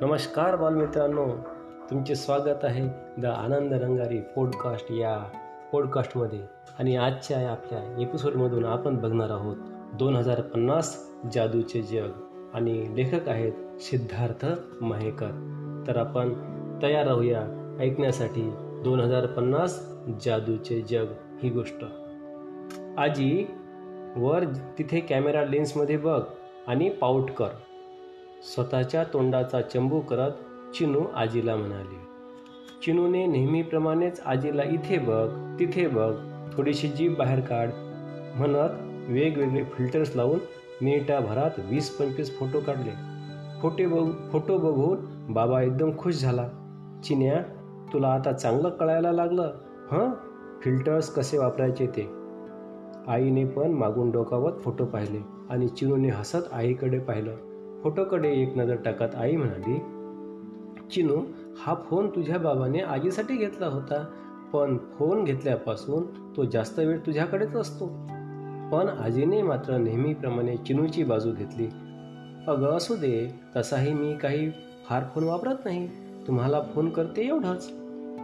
नमस्कार बालमित्रांनो तुमचे स्वागत आहे द आनंद रंगारी पॉडकास्ट या पॉडकास्टमध्ये आणि आजच्या आपल्या एपिसोडमधून आपण बघणार आहोत दोन हजार पन्नास जादूचे जग. आणि लेखक आहेत सिद्धार्थ महेकर. तर आपण तयार राहूया ऐकण्यासाठी दोन हजार पन्नास जादूचे जग ही गोष्ट. आजी वर तिथे कॅमेरा लेन्समध्ये बघ आणि पाऊट कर. स्वतःच्या तोंडाचा चंबू करत चिनू आजीला म्हणाली चिनूने नेहमीप्रमाणेच आजीला इथे बघ तिथे बघ थोडीशी जीभ बाहेर काढ म्हणत वेगवेगळे फिल्टर्स लावून मिनिटाभरात वीस पंचवीस फोटो काढले. फोटे बघ फोटो बघून बाबा एकदम खुश झाला. चिन्या तुला आता चांगलं कळायला लागलं हं? फिल्टर्स कसे वापरायचे ते? आईने पण मागून डोकावत फोटो पाहिले आणि चिनूने हसत आईकडे पाहिलं. फोटोकडे एक नजर टाकत आई म्हणाली चिनू हा फोन तुझ्या बाबाने आजीसाठी घेतला होता पण फोन घेतल्यापासून तो जास्त वेळ तुझ्याकडेच असतो. पण आजीने मात्र नेहमीप्रमाणे चिनूची बाजू घेतली. अगं असू दे तसाही मी काही फार फोन वापरत नाही. तुम्हाला फोन करते एवढंच.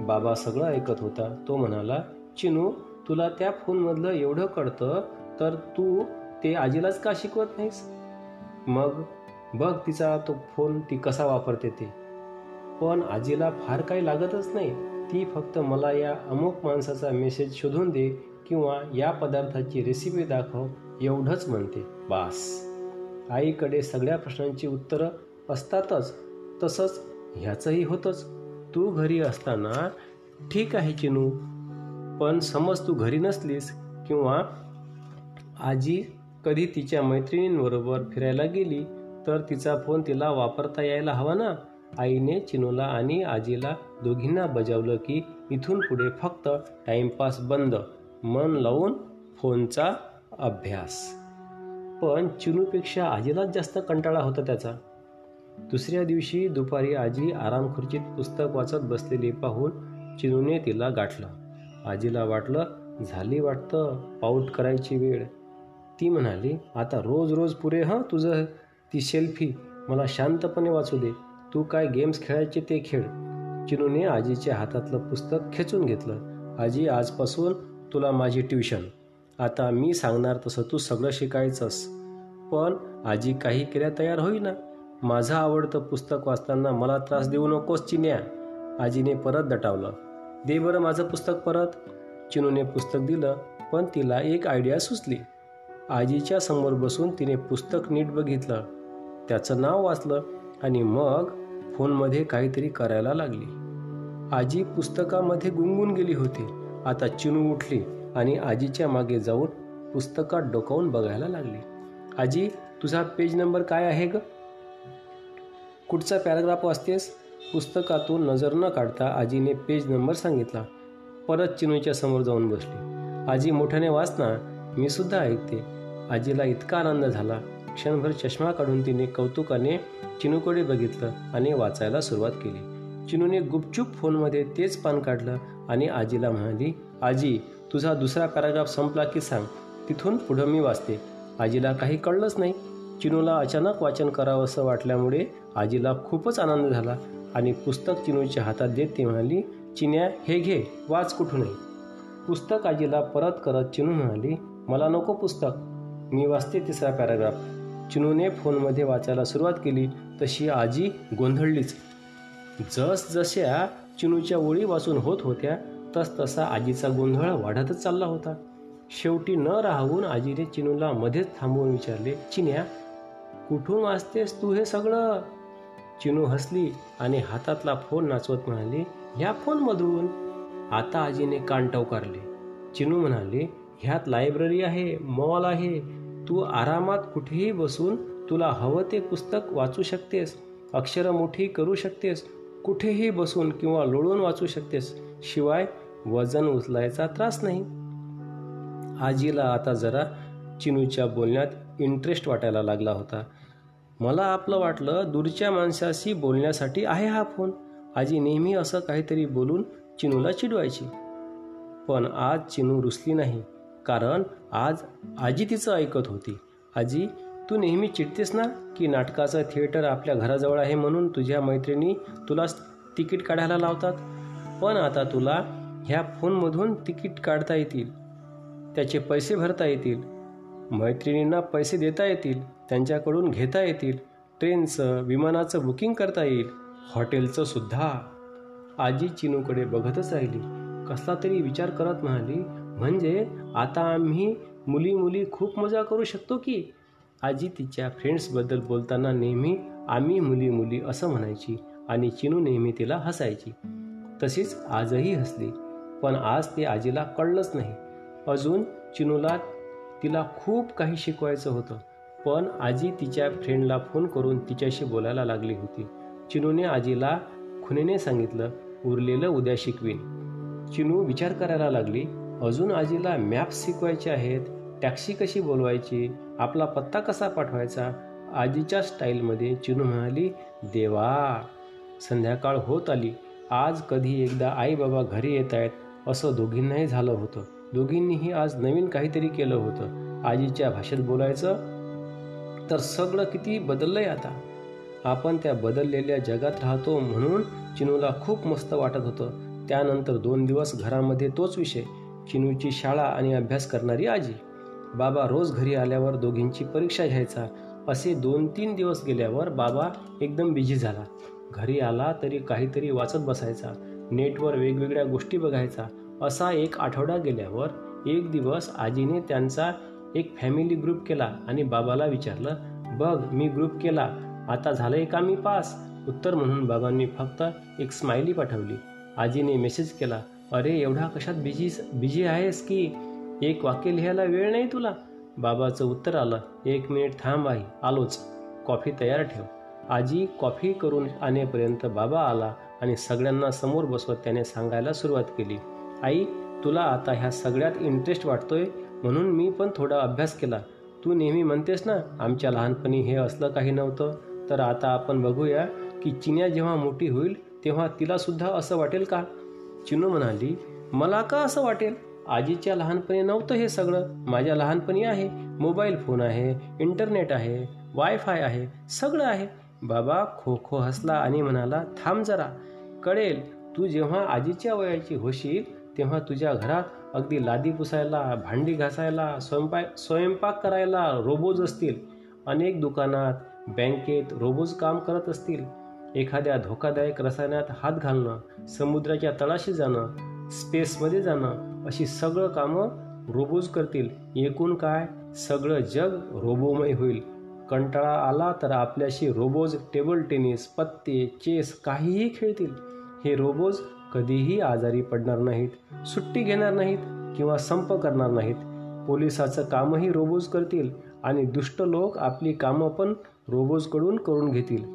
बाबा सगळं ऐकत होता. तो म्हणाला चिनू तुला त्या फोनमधलं एवढं कळतं तर तू ते आजीलाच का शिकवत नाहीस? मग बघ तिचा तो फोन ती कसा वापरते ते. पण आजीला फार काही लागतच नाही. ती फक्त मला या अमुक माणसाचा मेसेज शोधून दे किंवा या पदार्थाची रेसिपी दाखव एवढंच म्हणते. बास. आईकडे सगळ्या प्रश्नांची उत्तरं असतातच तसंच ह्याचंही होतंच. तू घरी असताना ठीक आहे चिनू पण समज तू घरी नसलीस किंवा आजी कधी तिच्या मैत्रिणींबरोबर फिरायला गेली तर तिचा फोन तिला वापरता यायला हवा ना? आईने चिनूला आणि आजीला दोघींना बजावलं की इथून पुढे फक्त टाइमपास बंद मन लावून फोनचा अभ्यास. पण चिनूपेक्षा आजीलाच जास्त कंटाळा होता त्याचा. दुसऱ्या दिवशी दुपारी आजी आराम खुर्चीत पुस्तक वाचत बसलेली पाहून चिनूने तिला गाठलं. आजीला वाटलं झाली वाटतं पाऊट करायची वेळ. ती म्हणाली आता रोज रोज पुरे हां तुझं ती सेल्फी मला शांतपणे वाचू दे. तू काय गेम्स खेळायचे ते खेळ. चिनूने आजीच्या हातातलं पुस्तक खेचून घेतलं. आजी आजपासून तुला माझी ट्युशन. आता मी सांगणार तसं तू सगळं शिकायचंस. पण आजी काही केल्या तयार होईना. माझं आवडतं पुस्तक वाचताना मला त्रास देऊ नकोस चिन्या. आजीने परत दटावलं. दे बरं माझं पुस्तक परत. चिनूने पुस्तक दिलं पण तिला एक आयडिया सुचली. आजीच्या समोर बसून तिने पुस्तक नीट बघितलं. त्याचं नाव वाचलं आणि मग फोनमध्ये काहीतरी करायला लागली. आजी पुस्तकामध्ये गुंगून गेली होती. आता चिनू उठली आणि आजीच्या मागे जाऊन पुस्तकात डोकावून बघायला लागली. आजी तुझा पेज नंबर काय आहे ग? कुठचा पॅराग्राफ वाचतेस? पुस्तकातून नजर न काढता आजीने पेज नंबर सांगितला. परत चिनूच्या समोर जाऊन बसली. आजी मोठ्याने वाचना मी सुद्धा ऐकते. आजीला इतका आनंद झाला. क्षणभर चष्मा काढून तिने कौतुकाने चिनूकडे बघितलं आणि वाचायला सुरुवात केली. चिनूने गुपचूप फोनमध्ये तेच पान काढलं आणि आजीला म्हणाली आजी तुझा दुसरा पॅराग्राफ संपला की सांग. तिथून पुढं मी वाचते. आजीला काही कळलंच नाही. चिनूला अचानक वाचन करावं असं वाटल्यामुळे आजीला खूपच आनंद झाला आणि पुस्तक चिनूच्या हातात देत ती म्हणाली चिन्या हे घे वाच कुठूनही. पुस्तक आजीला परत करत चिनू म्हणाली मला नको पुस्तक. मी वाचते तिसरा पॅराग्राफ. चिनूने फोनमध्ये वाचायला सुरुवात केली तशी आजी गोंधळलीच. जसजशा चिनूच्या ओळी वाचून होत होत्या तस तसा आजीचा गोंधळ वाढतच चालला होता. शेवटी न राहून आजीने चिनूला मध्येच थांबवून विचारले चिन्या कुठून वाचतेस तू हे सगळं? चिनू हसली आणि हातातला फोन नाचवत म्हणाली ह्या फोनमधून. आता आजीने कान टवकारले. चिनू म्हणाले ह्यात लायब्ररी आहे मॉल आहे तू आरामात कुठेही बसून तुला हवं ते पुस्तक वाचू शकतेस अक्षरं मोठी करू शकतेस कुठेही बसून किंवा लोळून वाचू शकतेस शिवाय वजन उचलायचा त्रास नाही. आजीला आता जरा चिनूच्या बोलण्यात इंटरेस्ट वाटायला लागला होता. मला आपलं वाटलं दूरच्या माणसाशी बोलण्यासाठी आहे हा फोन. आजी नेहमी असं काहीतरी बोलून चिनूला चिडवायची. पण आज चिनू रुसली नाही. कारण आज आजी तिचं ऐकत होती. आजी तू नेहमी चिडतेस ना की नाटकाचं थिएटर आपल्या घराजवळ आहे म्हणून तुझ्या मैत्रिणी तुला तिकीट काढायला लावतात? पण आता तुला ह्या फोनमधून तिकीट काढता येतील. त्याचे पैसे भरता येतील. मैत्रिणींना पैसे देता येतील. त्यांच्याकडून घेता येतील. ट्रेनचं विमानाचं बुकिंग करता येईल. हॉटेलचं सुद्धा. आजी चिनूकडे बघतच राहिली. कसला तरी विचार करत म्हणाली म्हणजे आता आम्ही मुली मुली खूप मजा करू शकतो की? आजी तिच्या फ्रेंड्सबद्दल बोलताना नेहमी आम्ही मुली मुली असं म्हणायची आणि चिनू नेहमी तिला हसायची. तशीच आजही हसली पण आज ते आजीला कळलंच नाही. अजून चिनूला तिला खूप काही शिकवायचं होतं पण आजी तिच्या फ्रेंडला फोन करून तिच्याशी बोलायला लागली होती. चिनूने आजीला खुनेने सांगितलं उरलेलं उद्या शिकवीन. चिनू विचार करायला लागली अजून आजीला मॅप्स शिकवायचे आहेत टॅक्सी कशी बोलवायची आपला पत्ता कसा पाठवायचा आजीच्या स्टाईलमध्ये चिनू म्हणाली देवा संध्याकाळ होत आली. आज कधी एकदा आई बाबा घरी येत आहेत असं दोघींनाही झालं होतं. दोघींनीही आज नवीन काहीतरी केलं होतं. आजीच्या भाषेत बोलायचं तर सगळं किती बदललंय आता. आपण त्या बदललेल्या जगात राहतो म्हणून चिनूला खूप मस्त वाटत होतं. त्यानंतर दोन दिवस घरामध्ये तोच विषय. चिनूची शाळा आणि अभ्यास करणारी आजी. बाबा रोज घरी आल्यावर दोघींची परीक्षा घ्यायचा. असे दोन तीन दिवस गेल्यावर बाबा एकदम बिझी झाला. घरी आला तरी काहीतरी वाचत बसायचा. नेटवर वेगवेगळ्या गोष्टी बघायचा. असा एक आठवडा गेल्यावर एक दिवस आजीने त्यांचा एक फॅमिली ग्रुप केला आणि बाबाला विचारलं बघ मी ग्रुप केला. आता झालंय का मी पास उत्तर म्हणून बाबांनी फक्त एक स्माइली पाठवली. आजीने मेसेज केला अरे एवढा कशात बिझी बिझी आहेस की? एक वाक्य लिहायला वेळ नाही तुला? बाबाचं उत्तर आलं. एक मिनिट थांब आहे आलोच. कॉफी तयार ठेव. आजी कॉफी करून आणेपर्यंत बाबा आला आणि सगळ्यांना समोर बसवत त्याने सांगायला सुरुवात केली. आई तुला आता ह्या सगळ्यात इंटरेस्ट वाटतोय म्हणून मी पण थोडा अभ्यास केला. तू नेहमी म्हणतेस ना आमच्या लहानपणी हे असलं काही नव्हतं. तर आता आपण बघूया की चिन्या जेव्हा मोठी होईल तेव्हा तिला सुद्धा असं वाटेल का? चिनू म्हणाली मला का असं वाटेल? आजीच्या लहानपणी नव्हतं हे सगळं. माझ्या लहानपणी आहे मोबाईल फोन आहे इंटरनेट आहे वायफाय आहे सगळं आहे. बाबा खो खो हसला आणि म्हणाला थांब जरा. कळेल तू जेव्हा आजीच्या वयाची होशील तेव्हा तुझ्या घरात अगदी लादी पुसायला भांडी घासायला स्वयंपाक स्वयंपाक करायला रोबोज असतील. अनेक दुकानात बँकेत रोबोज काम करत असतील. एखाद्या धोकादायक रसायनात हात घालणं समुद्राच्या तळाशी जाणं स्पेसमध्ये जाणं अशी सगळं कामं रोबोज करतील. एकूण काय? सगळं जग रोबोमय होईल. कंटाळा आला तर आपल्याशी रोबोज टेबल टेनिस पत्ते चेस काहीही खेळतील. हे रोबोज कधीही आजारी पडणार नाहीत सुट्टी घेणार नाहीत किंवा संप करणार नाहीत. पोलिसाचं कामही रोबोज करतील आणि दुष्ट लोक आपली कामं पण रोबोजकडून करून घेतील.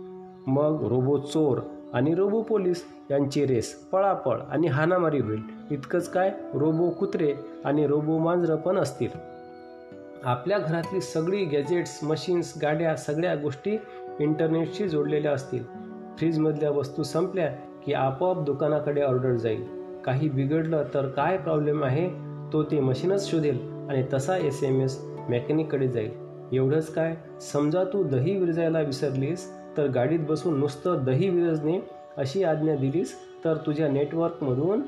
मग रोबो चोर आणि रोबो पोलीस यांची रेस पळापळ आणि हानामारी होईल. इतकंच काय रोबो कुत्रे आणि रोबो मांजरं पण असतील. आपल्या घरातली सगळी गॅजेट्स मशीन्स गाड्या सगळ्या गोष्टी इंटरनेटशी जोडलेल्या असतील. फ्रीजमधल्या वस्तू संपल्या की आपोआप दुकानाकडे ऑर्डर जाईल. काही बिघडलं तर काय प्रॉब्लेम आहे तो ते मशीनच शोधेल आणि तसा एस एम एस मेकॅनिककडे जाईल. एवढंच काय समजा तू दही विरजायला विसरलीस तर गाडीत बसून नुसतं दही विरजणे अशी आज्ञा दिलीस तर तुझ्या नेटवर्कमधून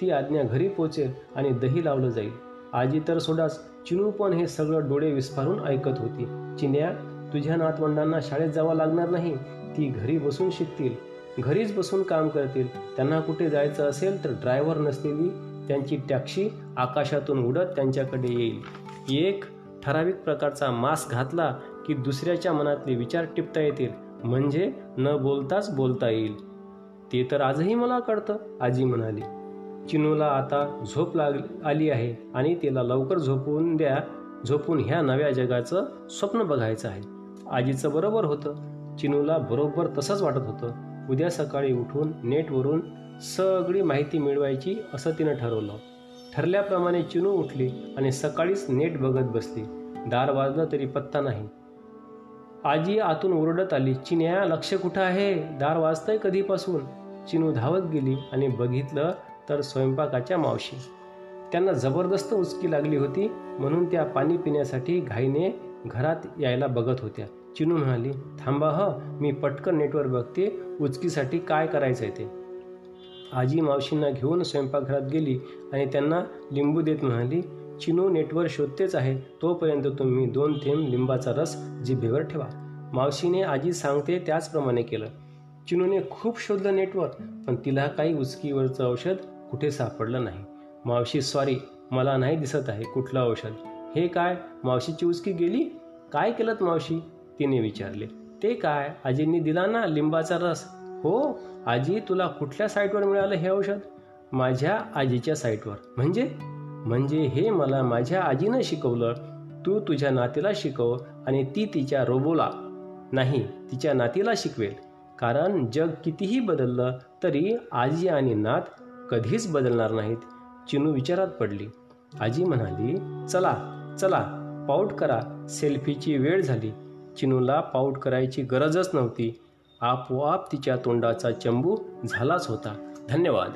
ती आज्ञा घरी पोचेल आणि दही लावलं जाईल. आजी तर सोडाच चिनू पण हे सगळं डोळे विस्फारून ऐकत होती. चिन्या तुझ्या नातवंडांना शाळेत जावं लागणार नाही ती घरी बसून शिकतील. घरीच बसून काम करतील. त्यांना कुठे जायचं असेल तर ड्रायव्हर नसलेली त्यांची टॅक्सी आकाशातून उडत त्यांच्याकडे येईल. एक ठराविक प्रकारचा मास्क घातला की दुसऱ्याच्या मनातले विचार टिपता येतील. म्हणजे न बोलताच बोलता येईल. ते तर आजही मला कळतं आजी म्हणाली. चिनूला आता झोप लाग आली आहे आणि तिला लवकर झोपून द्या झोपून ह्या नव्या जगाचं स्वप्न बघायचं आहे. आजीचं बरोबर होतं. चिनूला बरोबर तसंच वाटत होतं. उद्या सकाळी उठून नेटवरून सगळी माहिती मिळवायची असं तिनं ठरवलं. ठरल्याप्रमाणे चिनू उठली आणि सकाळीच नेट बघत बसली. दार वाजलं तरी पत्ता नाही. आजी आतून ओरडत आली चिन्या लक्ष कुठं आहे? दार वाजतंय कधीपासून? चिनू धावत गेली आणि बघितलं तर स्वयंपाकाच्या मावशी. त्यांना जबरदस्त उचकी लागली होती म्हणून त्या पाणी पिण्यासाठी घाईने घरात यायला बघत होत्या. चिनू म्हणाली थांबा ह मी पटकन नेटवर बघते उचकीसाठी काय करायचं आहे ते. आजी मावशींना घेऊन स्वयंपाकघरात गेली आणि त्यांना लिंबू देत म्हणाली चिनो नेटवर शोधतेच आहे तोपर्यंत तुम्ही दोन थेंब लिंबाचा रस जिभेवर ठेवा. मावशीने आजी सांगते त्याचप्रमाणे केलं. चिनूने खूप शोधलं नेटवर पण तिला काही उचकीवरचं औषध कुठे सापडलं नाही. मावशी सॉरी मला नाही दिसत आहे कुठलं औषध. हे काय? मावशीची उचकी गेली? काय केलं मावशी? तिने विचारले. ते काय? आजींनी दिला ना लिंबाचा रस. हो आजी तुला कुठल्या साईटवर मिळालं हे औषध? माझ्या आजीच्या साईटवर. म्हणजे? म्हणजे हे मला माझ्या आजीनं शिकवलं. तू तुझ्या नातीला शिकव आणि ती तिच्या रोबोला. नाही तिच्या नातीला शिकवेल. कारण जग कितीही बदललं तरी आजी आणि नात कधीच बदलणार नाहीत. चिनू विचारात पडली. आजी म्हणाली चला चला पाऊट करा. सेल्फीची वेळ झाली. चिनूला पाऊट करायची गरजच नव्हती. आपोआप तिच्या तोंडाचा चंबू झालाच होता. धन्यवाद.